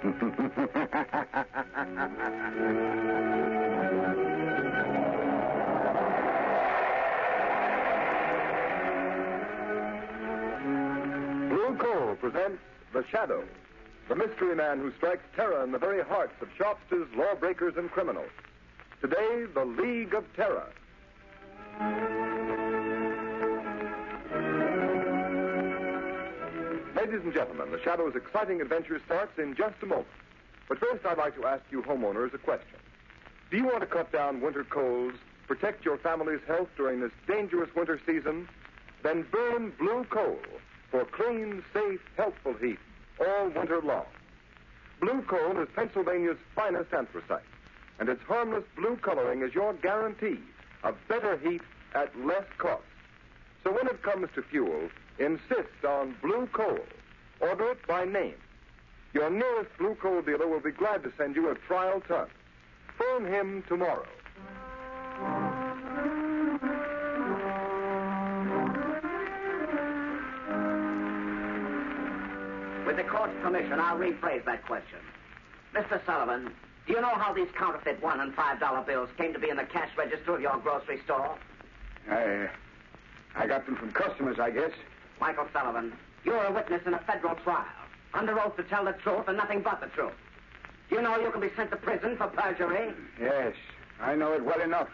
Blue Coal presents The Shadow, the mystery man who strikes terror in the very hearts of shopsters, lawbreakers, and criminals. Today, The League of Terror. Ladies and gentlemen, The Shadow's exciting adventure starts in just a moment. But first, I'd like to ask you homeowners a question. Do you want to cut down winter colds, protect your family's health during this dangerous winter season? Then burn blue coal for clean, safe, helpful heat all winter long. Blue coal is Pennsylvania's finest anthracite, and its harmless blue coloring is your guarantee of better heat at less cost. So when it comes to fuel, insist on blue coal. Order it by name. Your nearest blue coal dealer will be glad to send you a trial ton. Phone him tomorrow. With the court's permission, I'll rephrase that question. Mr. Sullivan, do you know how these counterfeit one and five dollar bills came to be in the cash register of your grocery store? I, I got them from customers, I guess. Michael Sullivan, you're a witness in a federal trial, under oath to tell the truth and nothing but the truth. Do you know you can be sent to prison for perjury? Yes, I know it well enough.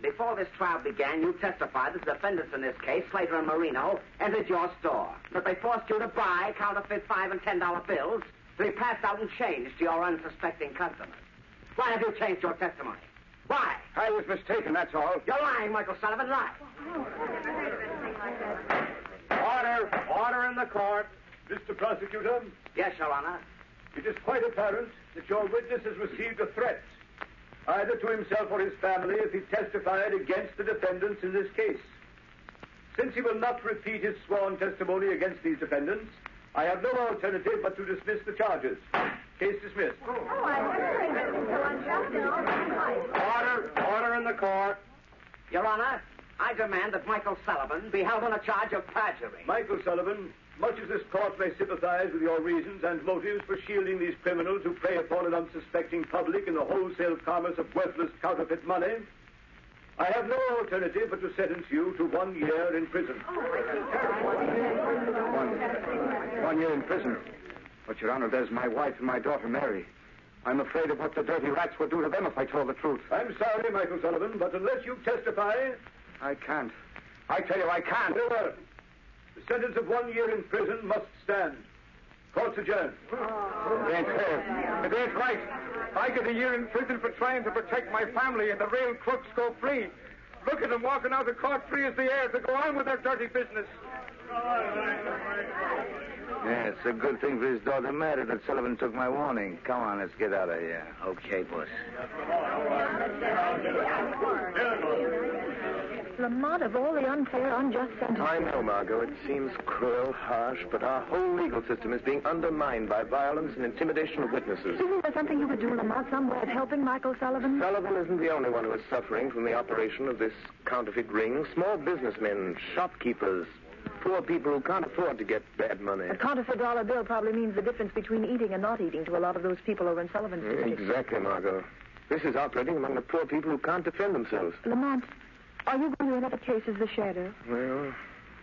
Before this trial began, you testified that the defendants in this case, Slater and Marino, entered your store. That they forced you to buy counterfeit five and ten dollar bills to be passed out in change to your unsuspecting customers. Why have you changed your testimony? Why? I was mistaken, that's all. You're lying, Michael Sullivan. Lie. Order, order in the court. Mr. Prosecutor, Yes, Your Honor. it is quite apparent that your witness has received a threat, either to himself or his family, if he testified against the defendants in this case. Since he will not repeat his sworn testimony against these defendants, I have no alternative but to dismiss the charges. Case dismissed. Oh, I'm sorry, Mr. Order, order in the court. Your Honor, I demand that Michael Sullivan be held on a charge of perjury. Michael Sullivan, much as this court may sympathize with your reasons and motives for shielding these criminals who prey upon an unsuspecting public in the wholesale commerce of worthless counterfeit money, I have no alternative but to sentence you to one year in prison. Oh, one, one year in prison. But, Your Honor, there's my wife and my daughter, Mary. I'm afraid of what the dirty rats would do to them if I told the truth. I'm sorry, Michael Sullivan, but unless you testify, I can't. I tell you, I can't. very well. The sentence of one year in prison must stand. Court's adjourned. It ain't fair. It ain't right. I get a year in prison for trying to protect my family, and the real crooks go free. Look at them walking out of court free as the air to go on with their dirty business. Yeah, it's a good thing for his daughter Mary that Sullivan took my warning. Come on, let's get out of here. Okay, boss. Lamont, of all the unfair, unjust sentences. I know, Margot. It seems cruel, harsh, but our whole legal system is being undermined by violence and intimidation of witnesses. Isn't there something you could do, Lamont, some way of helping Michael Sullivan? Sullivan isn't the only one who is suffering from the operation of this counterfeit ring. Small businessmen, shopkeepers, poor people who can't afford to get bad money. A counterfeit dollar bill probably means the difference between eating and not eating to a lot of those people over in Sullivan's mm, district. Exactly, Margot. This is operating among the poor people who can't defend themselves. Lamont, are you going to another case as the shadow? Well,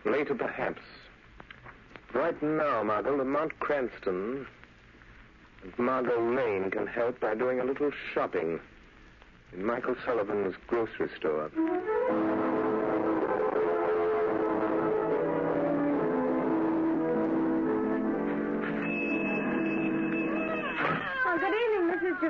later perhaps. Right now, Margot, Lamont Cranston and Margot Lane can help by doing a little shopping in Michael Sullivan's grocery store.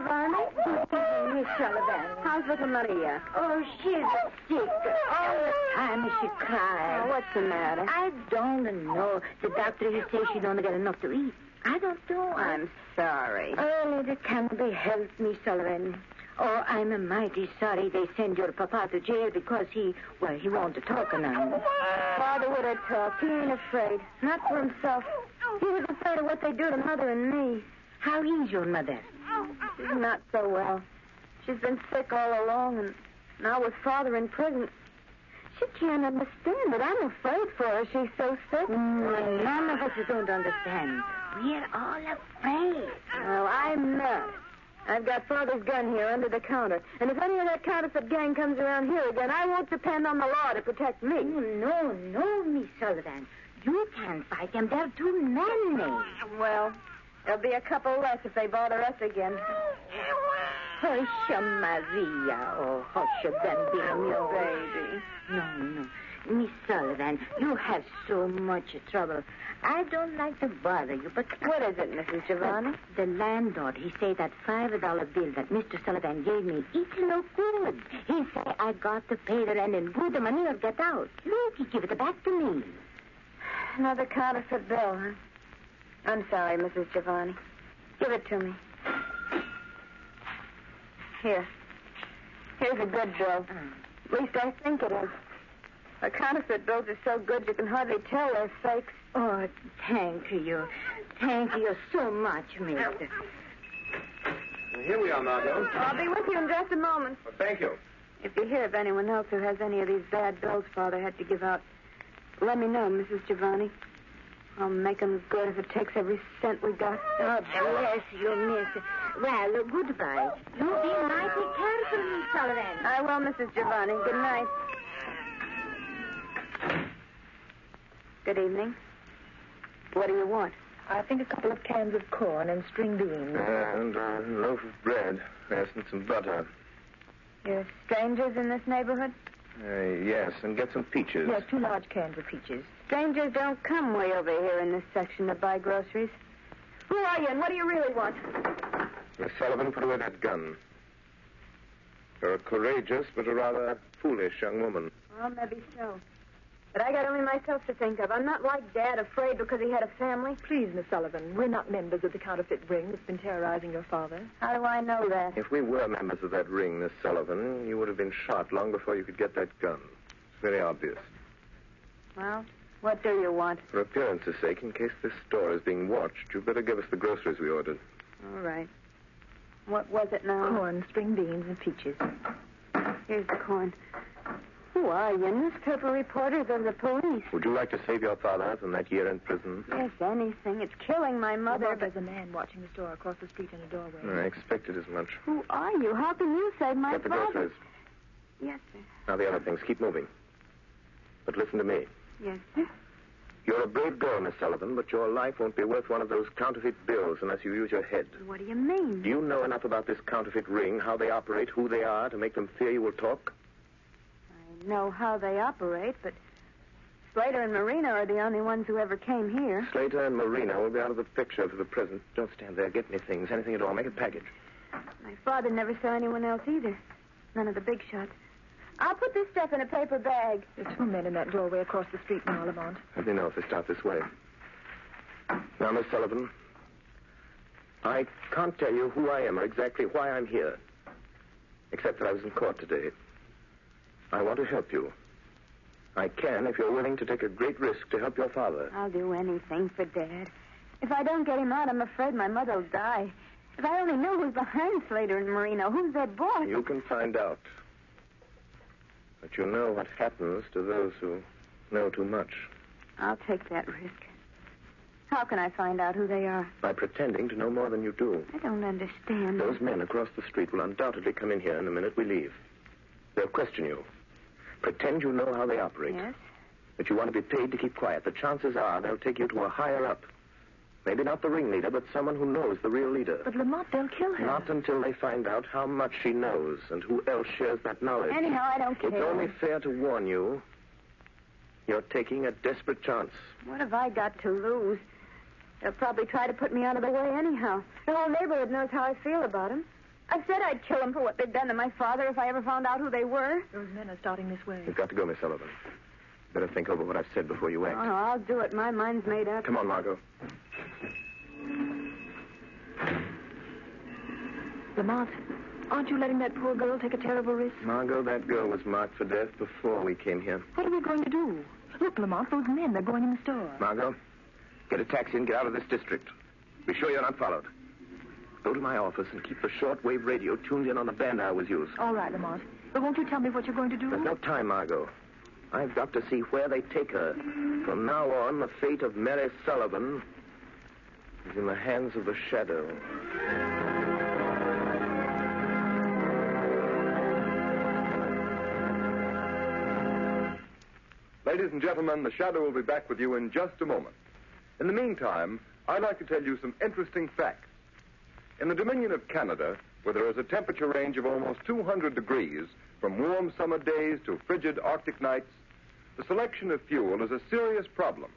Miss Sullivan. How's little Maria? Oh, she's sick. All the time she cries. Oh, what's the matter? I don't know. The doctor he says she don't get enough to eat. I don't know. I'm sorry. Oh, Only it can be helped, Miss Sullivan. Oh, I'm mighty sorry they send your papa to jail because he, well, he won't talk now. Father would have talked. He ain't afraid. Not for himself. He was afraid of what they do to Mother and me. How is your mother? She's not so well. She's been sick all along, and now with Father in prison. She can't understand it. I'm afraid for her. She's so sick. Mm, none of us don't understand. We're all afraid. Well, I'm not. I've got Father's gun here under the counter. And if any of that counterfeit gang comes around here again, I won't depend on the law to protect me. Oh, no, no, Miss Sullivan. You can't fight them. They're too many. Well, there'll be a couple less if they bother us again. Hush, Maria. Oh, hush, oh, Bambino. Baby. No, no. Miss Sullivan, you have so much trouble. I don't like to bother you, but... What is it, Mrs. Giovanni? The landlord, he say that $5 bill that Mr. Sullivan gave me, it's no good. He say I got to pay the rent and good the money or get out. Look, he give it back to me. Another counterfeit bill, huh? I'm sorry, Mrs. Giovanni. Give it to me. Here. Here's a good bill. At least I think it is. The counterfeit bills are so good you can hardly tell they're fakes. Oh, thank you. Thank you so much, mister. Here we are, Margot. I'll be with you in just a moment. Well, thank you. If you hear of anyone else who has any of these bad bills Father had to give out, let me know, Mrs. Giovanni. I'll make 'em good if it takes every cent we got. Oh, bless you, miss. Well, uh, goodbye. You be mighty careful, Miss Sullivan. I will, Mrs. Giovanni. Good night. Good evening. What do you want? I think a couple of cans of corn and string beans. And a loaf of bread. Yes, and some butter. You're strangers in this neighborhood? Uh, yes, and get some peaches. Yes, two large cans of peaches. Strangers don't come way over here in this section to buy groceries. Who are you and what do you really want? Miss Sullivan, put away that gun. You're a courageous but a rather foolish young woman. Well, maybe so. But I got only myself to think of. I'm not like Dad, afraid because he had a family. Please, Miss Sullivan, we're not members of the counterfeit ring that's been terrorizing your father. How do I know that? If we were members of that ring, Miss Sullivan, you would have been shot long before you could get that gun. It's very obvious. Well, what do you want? For appearance's sake, in case this store is being watched, you'd better give us the groceries we ordered. All right. What was it now? Corn, string beans, and peaches. Here's the corn. Who are you? Newspaper reporters of the police? Would you like to save your father from that year in prison? Yes, anything. It's killing my mother, Well, but there's a man watching the store across the street in a doorway. I expected as much. who are you? How can you save my Get the father? groceries. Yes, sir. Now, the other things. Keep moving. But listen to me. Yes, sir. You're a brave girl, Miss Sullivan, but your life won't be worth one of those counterfeit bills unless you use your head. What do you mean? Do you know enough about this counterfeit ring, how they operate, who they are, to make them fear you will talk? I know how they operate, but Slater and Marino are the only ones who ever came here. Slater and Marino will be out of the picture for the present. Don't stand there. Get me things, anything at all. Make a package. My father never saw anyone else either. None of the big shots. I'll put this stuff in a paper bag. There's two men in that doorway across the street now, Lamont. Let me know if they start this way. Now, Miss Sullivan, I can't tell you who I am or exactly why I'm here, except that I was in court today. I want to help you. I can if you're willing to take a great risk to help your father. I'll do anything for Dad. If I don't get him out, I'm afraid my mother'll die. If I only knew who's behind Slater and Marino, who's their boss. You can find out. But you know what happens to those who know too much I'll take that risk. How can I find out who they are? by pretending to know more than you do. I don't understand. Those men across the street will undoubtedly come in here in the minute we leave. They'll question you. Pretend you know how they operate. Yes? That you want to be paid to keep quiet. The chances are they'll take you to a higher up. Maybe not the ringleader, but someone who knows the real leader. But Lamont, they'll kill her. Not until they find out how much she knows and who else shares that knowledge. Anyhow, I don't care. It's only fair to warn you. You're taking a desperate chance. What have I got to lose? They'll probably try to put me out of the way anyhow. The whole neighborhood knows how I feel about him. I said I'd kill them for what they'd done to my father if I ever found out who they were. Those men are starting this way. You've got to go, Miss Sullivan. Better think over what I've said before you Oh, act. no, I'll do it. My mind's made up. Come on, Margot. Lamont, aren't you letting that poor girl take a terrible risk? Margot, that girl was marked for death before we came here. What are we going to do? Look, Lamont, those men, they're going in the store. Margot, get a taxi and get out of this district. Be sure you're not followed. Go to my office and keep the shortwave radio tuned in on the band I was used. All right, Lamont. But won't you tell me what you're going to do? There's no time, Margot. I've got to see where they take her. From now on, the fate of Mary Sullivan is in the hands of the shadow. Ladies and gentlemen, the Shadow will be back with you in just a moment. In the meantime, I'd like to tell you some interesting facts. In the Dominion of Canada, where there is a temperature range of almost 200 degrees, from warm summer days to frigid Arctic nights, the selection of fuel is a serious problem.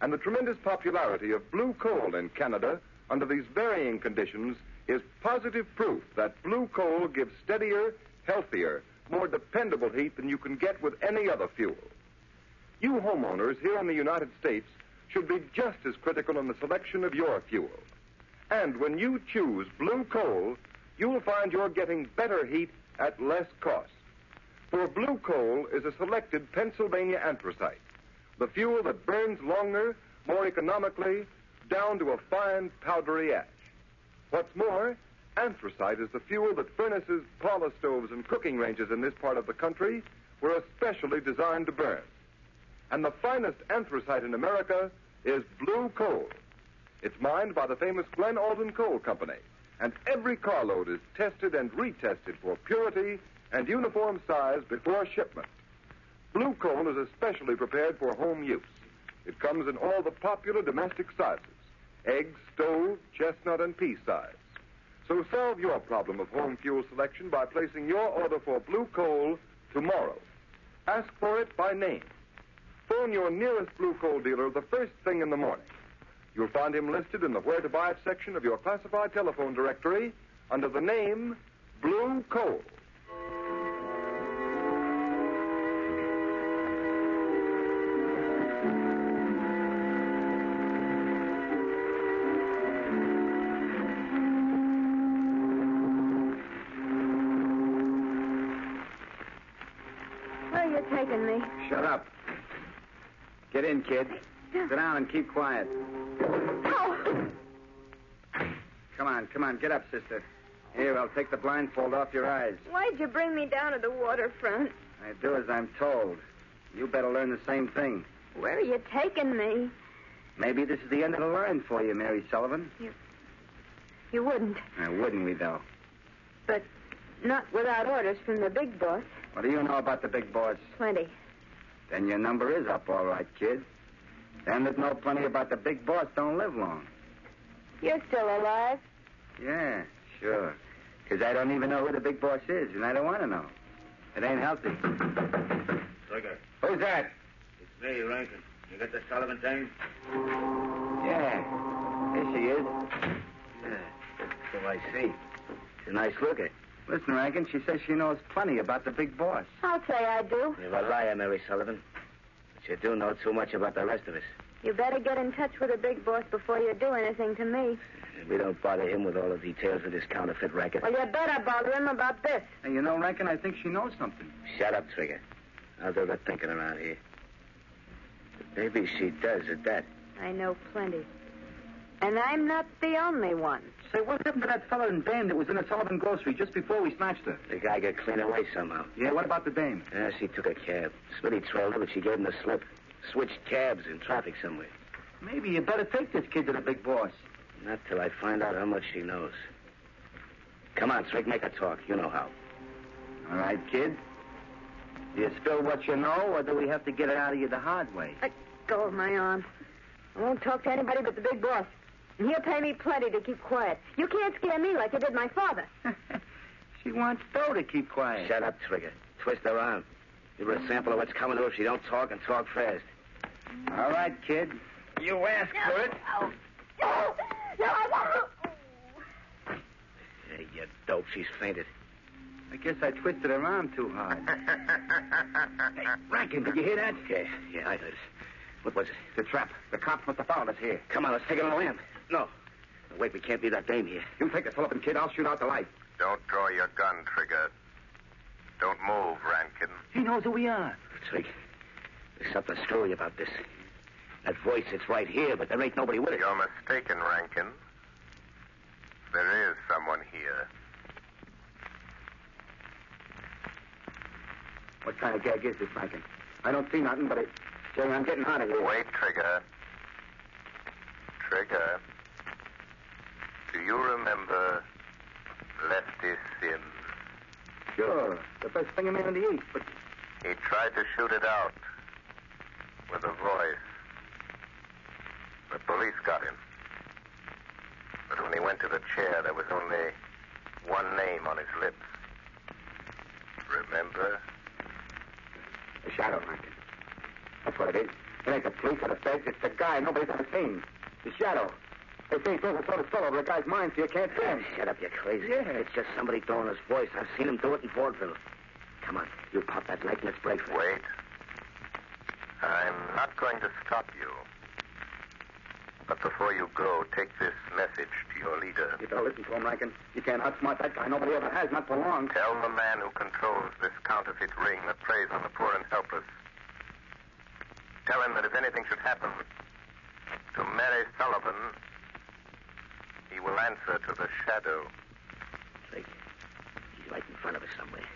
And the tremendous popularity of blue coal in Canada under these varying conditions is positive proof that blue coal gives steadier, healthier, more dependable heat than you can get with any other fuel. You homeowners here in the United States should be just as critical in the selection of your fuel. And when you choose blue coal, you'll find you're getting better heat at less cost. For blue coal is a selected Pennsylvania anthracite, the fuel that burns longer, more economically, down to a fine powdery ash. What's more, anthracite is the fuel that furnaces, parlor stoves, and cooking ranges in this part of the country were especially designed to burn. And the finest anthracite in America is blue coal. It's mined by the famous Glen Alden Coal Company, and every carload is tested and retested for purity and uniform size before shipment. Blue coal is especially prepared for home use. It comes in all the popular domestic sizes egg, stove, chestnut, and pea size. So solve your problem of home fuel selection by placing your order for blue coal tomorrow. Ask for it by name. Phone your nearest blue coal dealer the first thing in the morning. You'll find him listed in the Where to Buy It section of your classified telephone directory under the name Blue Coal. Where are you taking me? Shut up. Get in, kid. Sit down and keep quiet. Oh! Come on, come on. Get up, sister. Here, I'll take the blindfold off your eyes. Why'd you bring me down to the waterfront? I do as I'm told. You better learn the same thing. Where are you taking me? Maybe this is the end of the line for you, Mary Sullivan. You You wouldn't, wouldn't we, though? but not without orders from the big boss. What do you know about the big boss? Plenty. Then your number is up, all right, kid. Them that know plenty about the big boss don't live long. You're still alive. Yeah, sure. 'Cause I don't even know who the big boss is, and I don't want to know. It ain't healthy. Trigger, Who's that? it's me, Rankin. You got the Sullivan thing? Yeah. Here she is. Yeah. So I see. She's a nice looker. Listen, Rankin, she says she knows plenty about the big boss. I'll say I do. You're a liar, Mary Sullivan. But you do know too much about the rest of us. You better get in touch with the big boss before you do anything to me. We don't bother him with all the details of this counterfeit racket. Well, you better bother him about this. And you know, Rankin, I think she knows something. Shut up, Trigger. I'll do the thinking around here. Maybe she does at that. I know plenty. And I'm not the only one. Say, what happened to that fellow in dame that was in the Sullivan grocery just before we snatched her? The guy got clean away somehow. Yeah, what about the dame? Yeah, she took a cab. Smitty trailed her, but she gave him the slip. Switched cabs in traffic somewhere. Maybe you better take this kid to the big boss. Not till I find out how much she knows. Come on, Trig, make her talk. You know how. All right, kid. Do you spill what you know, or do we have to get it out of you the hard way? Let go of my arm. I won't talk to anybody but the big boss. And he'll pay me plenty to keep quiet. You can't scare me like you did my father. she wants Doe to keep quiet. Shut up, Trigger. Twist her arm. Give her a sample of what's coming to her if she don't talk and talk fast. All right, kid. You ask for it. No, no, I won't. Hey, you dope. She's fainted. I guess I twisted her arm too hard. Hey, Rankin, did you hear that? Yeah, yeah, I heard it. What was it? The trap. The cops must have found us here. Come on, let's take it on the lamp. No. Wait, we can't leave that dame here. You take the Sullivan kid, I'll shoot out the light. Don't draw your gun, Trigger. Don't move, Rankin. He knows who we are. Trigger, there's something screwy about this. That voice, it's right here, but there ain't nobody with it. You're mistaken, Rankin. There is someone here. What kind of gag is this, Rankin? I don't see nothing, but it... Jerry, I'm getting out of here. Wait, Trigger. Trigger. Do you remember Lefty Sims? Sure. The best thing a man in the East, but He tried to shoot it out with a voice. The police got him. But when he went to the chair, there was only one name on his lips. Remember? the shadow, Rankin. That's what it is. It ain't the police or the feds. It's the guy nobody's ever seen. The shadow. They say he throws a sort of spell over a guy's mind so you can't see him. Shut up, you crazy. Yeah. It's just somebody throwing his voice. I've seen him do it in Vaudeville. Come on, you pop that light and let's break for it. Wait. I'm not going to stop you. But before you go, take this message to your leader. You better listen to him, Rankin. You can't outsmart that guy. Nobody ever has, not for long. Tell the man who controls this counterfeit ring that preys on the poor and helpless. Tell him that if anything should happen to Mary Sullivan, he will answer to the shadow. Trig, he's right in front of us somewhere.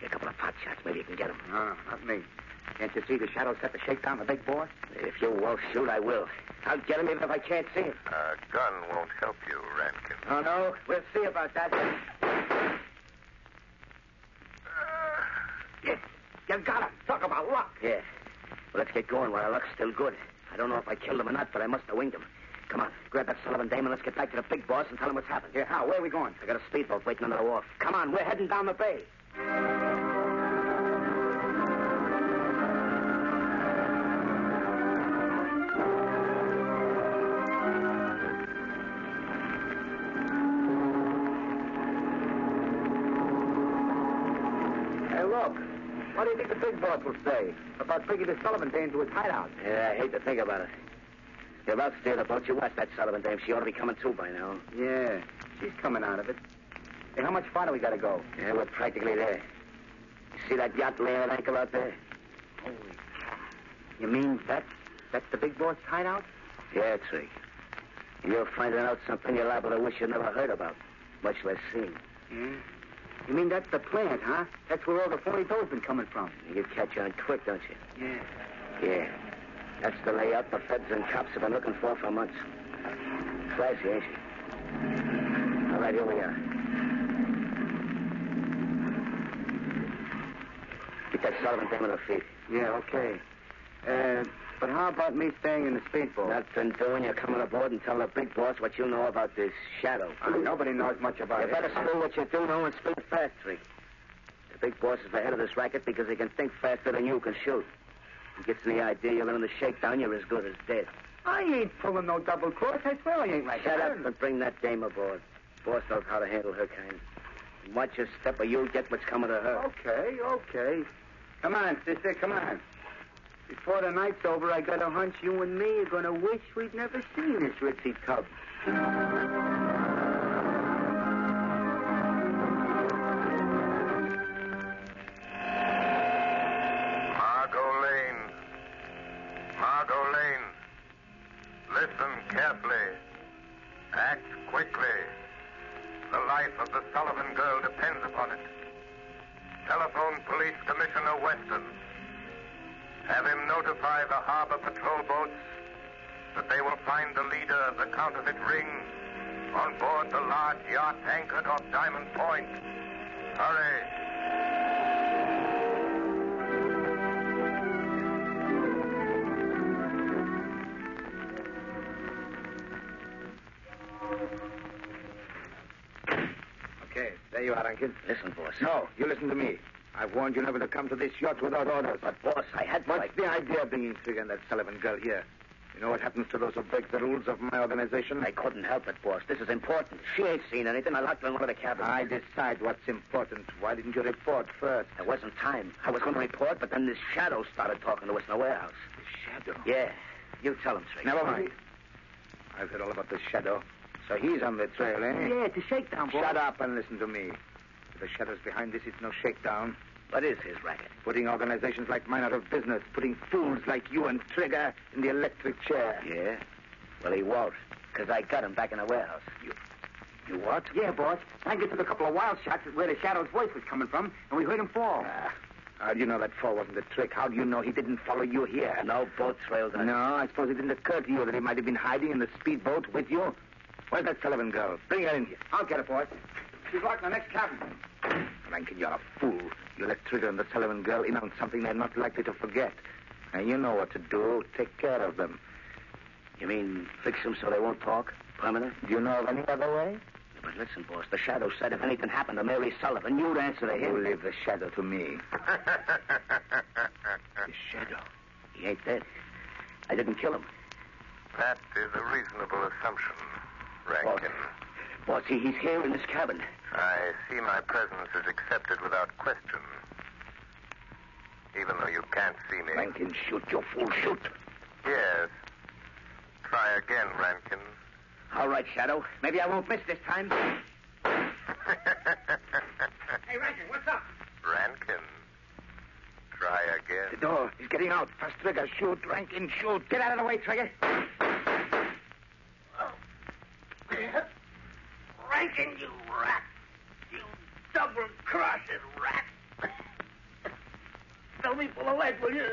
Take a couple of pot shots. Maybe you can get him. No, not me. Can't you see the shadow set the shakedown the big boy? If you won't shoot, I will. I'll get him even if I can't see him. A gun won't help you, Rankin. Oh, no? We'll see about that. Yes. You got him. Talk about luck. Yeah. Well, let's get going while our luck's still good. I don't know if I killed him or not, but I must have winged him. Come on, grab that Sullivan dame and let's get back to the big boss and tell him what's happened. Yeah, how? Where are we going? I got a speedboat waiting on the wharf. Come on, we're heading down the bay. Hey, look. What do you think the big boss will say about bringing the Sullivan dame to his hideout? Yeah, I hate to think about it. You're about steer the boat. You watch that Sullivan dame. She ought to be coming too by now. Yeah, she's coming out of it. Hey, how much farther we got to go? Yeah, we're practically there. You see that yacht laying at anchor out there? Holy cow. You mean that? That's the big boss hideout? Yeah, Trig. You're finding out something you're liable to wish you never heard about, much less seen. Yeah. You mean that's the plant, huh? That's where all the phony dough's been coming from. You catch on quick, don't you? Yeah. Yeah. That's the layout the feds and cops have been looking for for months. Classy, ain't she? All right, here we are. Get that Sullivan dame on her feet. Yeah, okay. Uh, but how about me staying in the speedboat? Nothing doing. You're coming aboard and telling the big boss what you know about this shadow. Uh, nobody knows much about You it. You better spill what you do know and speak fast, Trig. The big boss is the head of this racket because he can think faster than you can shoot. He gets the idea you're in the shakedown, you're as good as dead. I ain't pulling no double cross. I swear I ain't like Shut that. up and bring that dame aboard. Boss knows how to handle her kind. Watch your step or you'll get what's coming to her. Okay, okay. Come on, sister, come on. Before the night's over, I got a hunch you and me are going to wish we'd never seen this ritzy tub. Notify the harbor patrol boats that they will find the leader of the counterfeit ring on board the large yacht anchored off Diamond Point. Hurry. Okay, there you are, Rankin. Listen, boss. No, you listen to me. I've warned you never to come to this yacht without orders. But, boss, I had What's like... the idea of bringing Trigger and that Sullivan girl here? You know what happens to those who break the rules of my organization? I couldn't help it, boss. This is important. She ain't seen anything. I locked her in one of the cabins. I decide what's important. Why didn't you report first? There wasn't time. I was going to report, but then this shadow started talking to us in the warehouse. The shadow? Yeah. You tell him, Trigger. Never mind. I've heard all about the shadow. So he's on the trail, eh? Yeah, it's a shakedown, boss. Shut up and listen to me. If the shadow's behind this, it's no shakedown. What is his racket? Putting organizations like mine out of business. Putting fools like you and Trigger in the electric chair. Yeah? Well, he won't, because I got him back in the warehouse. You... You what? Yeah, boss. Rankin took a couple of wild shots at where the Shadow's voice was coming from, and we heard him fall. Ah, how do you know that fall wasn't a trick? How do you know he didn't follow you here? No boat trails. No, I suppose it didn't occur to you that he might have been hiding in the speedboat with you. Where's that Sullivan girl? Bring her in here. I'll get her, boss. She's locked in the next cabin. Rankin, you're a fool. You let Trigger and the Sullivan girl in on something they're not likely to forget. Now, you know what to do. Take care of them. You mean fix them so they won't talk? Permanent? Do you know of any other way? But listen, boss, the Shadow said if anything happened to Mary Sullivan, you'd answer to him. You leave the Shadow to me. the Shadow? He ain't dead. I didn't kill him. That is a reasonable assumption, Rankin. Boss, he, he's here in this cabin. I see my presence is accepted without question. Even though you can't see me. Rankin, shoot, you fool, shoot. Yes. Try again, Rankin. All right, Shadow. Maybe I won't miss this time. Hey, Rankin, what's up? Rankin. Try again. The door. He's getting out. First Trigger, shoot. Rankin, shoot. Get out of the way, Trigger. Oh. Rankin, you rat. You double-crossing rat. Fill me full of lead, will you?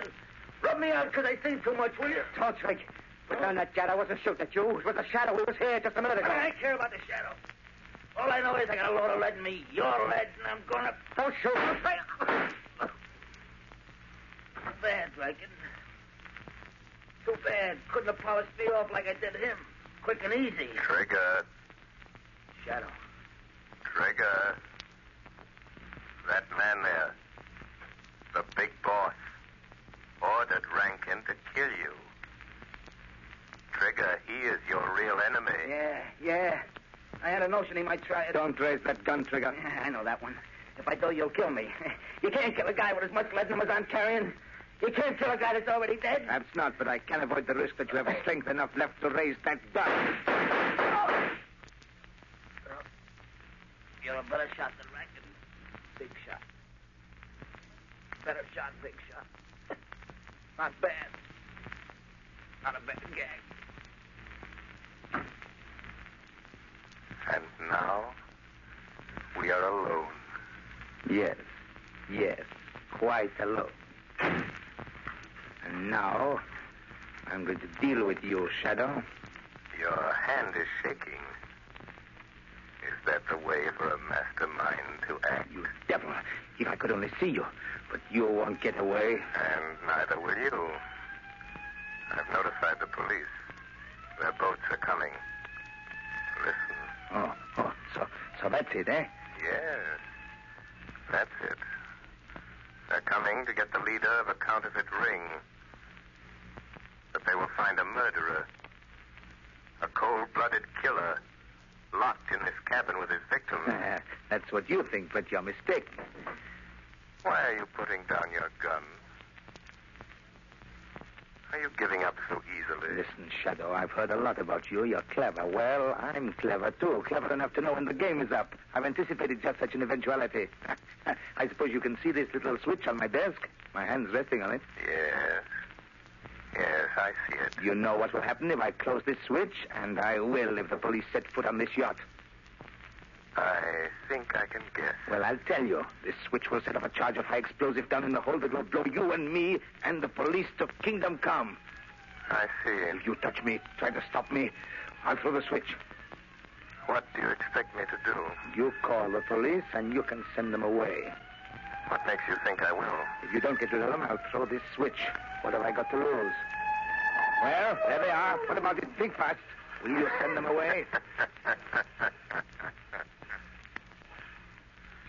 Rub me out because I think too much, will you? Don't, Trig. Put down that jet. I wasn't shooting at you. It was the shadow. He was here just a minute ago. I don't care about the shadow. All I know is I got a load of lead in me, your lead, and I'm gonna... Don't shoot. Too bad, Rankin. Too bad. Couldn't have polished me off like I did him. Quick and easy. Trigger. Shadow. Trigger. That man there, the big boss, ordered Rankin to kill you. Trigger, he is your real enemy. Yeah, yeah. I had a notion he might try it. Don't raise that gun, Trigger. Yeah, I know that one. If I do, you'll kill me. You can't kill a guy with as much lead in him as I'm carrying. You can't kill a guy that's already dead. Perhaps not, but I can't avoid the risk that you have strength enough left to raise that gun. You're a better shot than Rankin. Big shot. Better shot, big shot. Not bad. Not a bad gag. And now, we are alone. Yes, yes, quite alone. And now, I'm going to deal with you, Shadow. Your hand is shaking. That the way for a mastermind to act? You devil. If I could only see you. But you won't get away. And neither will you. I've notified the police. Their boats are coming. Listen. Oh, oh, so, so that's it, eh? Yes. That's it. They're coming to get the leader of a counterfeit ring. But they will find a murderer. A cold-blooded killer. Locked in this cabin with his victim. that's what you think, but you're mistaken. Why are you putting down your gun? Are you giving up so easily? Listen, Shadow, I've heard a lot about you. You're clever. Well, I'm clever, too. Clever enough to know when the game is up. I've anticipated just such an eventuality. I suppose you can see this little switch on my desk. My hand's resting on it. Yes. Yes, I see it. You know what will happen if I close this switch, and I will if the police set foot on this yacht. Think I can guess. Well, I'll tell you. This switch will set off a charge of high explosive down in the hold that will blow you and me and the police to kingdom come. I see. If you touch me, try to stop me, I'll throw the switch. What do you expect me to do? You call the police, and you can send them away. What makes you think I will? If you don't get rid of them, I'll throw this switch. What have I got to lose? Well, there they are. What about it? Think fast. Will you send them away?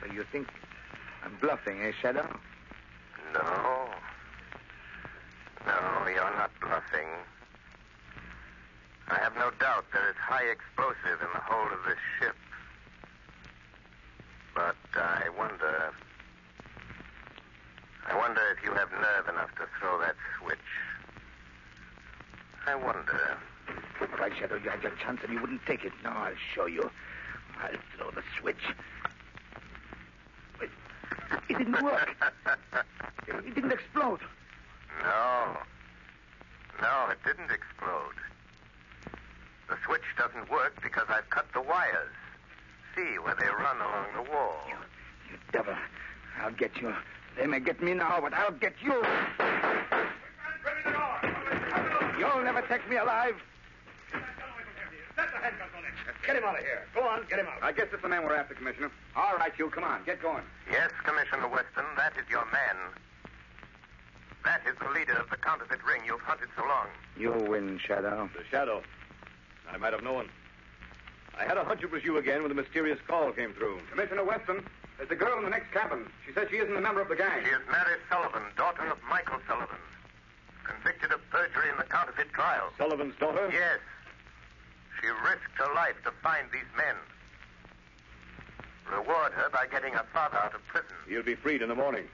so you think I'm bluffing, eh, Shadow? No. No, you're not bluffing. I have no doubt there is high explosive in the hold of this ship. But I wonder. I wonder if you have nerve enough to throw that switch. I wonder. If I Shadow, you had your chance and you wouldn't take it. Now I'll show you. I'll throw the switch. It, didn't work. it didn't explode. No. No, it didn't explode. The switch doesn't work because I've cut the wires. See where they run along the wall. You devil. I'll get you. They may get me now, but I'll get you. You'll never take me alive. Get him out of here. Go on, get him out. I guess it's the man we're after, Commissioner. All right, you, come on, get going. Yes, Commissioner Weston, that is your man. That is the leader of the counterfeit ring you've hunted so long. You win, Shadow. The shadow. I might have known. I had a hunch it was you again when the mysterious call came through. Commissioner Weston, there's a girl in the next cabin. She says she isn't a member of the gang. She is Mary Sullivan, daughter of Michael Sullivan, convicted of perjury in the counterfeit trial. Sullivan's daughter? Yes. She risked her life to find these men. Reward her by getting her father out of prison. He'll be freed in the morning.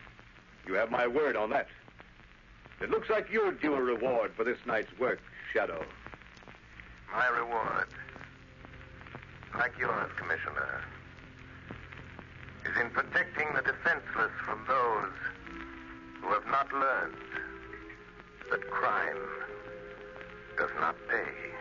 You have my word on that. It looks like you're due a reward for this night's work, Shadow. My reward, like yours, Commissioner, is in protecting the defenseless from those who have not learned that crime does not pay.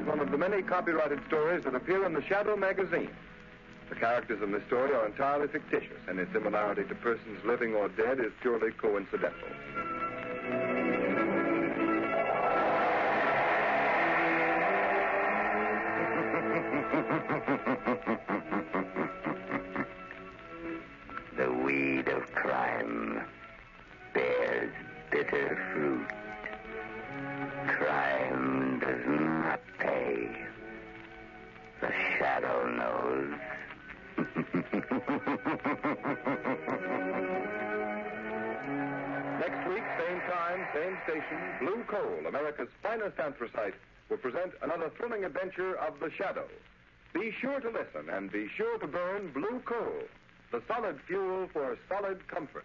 Is one of the many copyrighted stories that appear in the Shadow magazine. The characters in this story are entirely fictitious, and its similarity to persons living or dead is purely coincidental. America's finest anthracite, will present another thrilling adventure of the Shadow. Be sure to listen and be sure to burn Blue Coal, the solid fuel for solid comfort.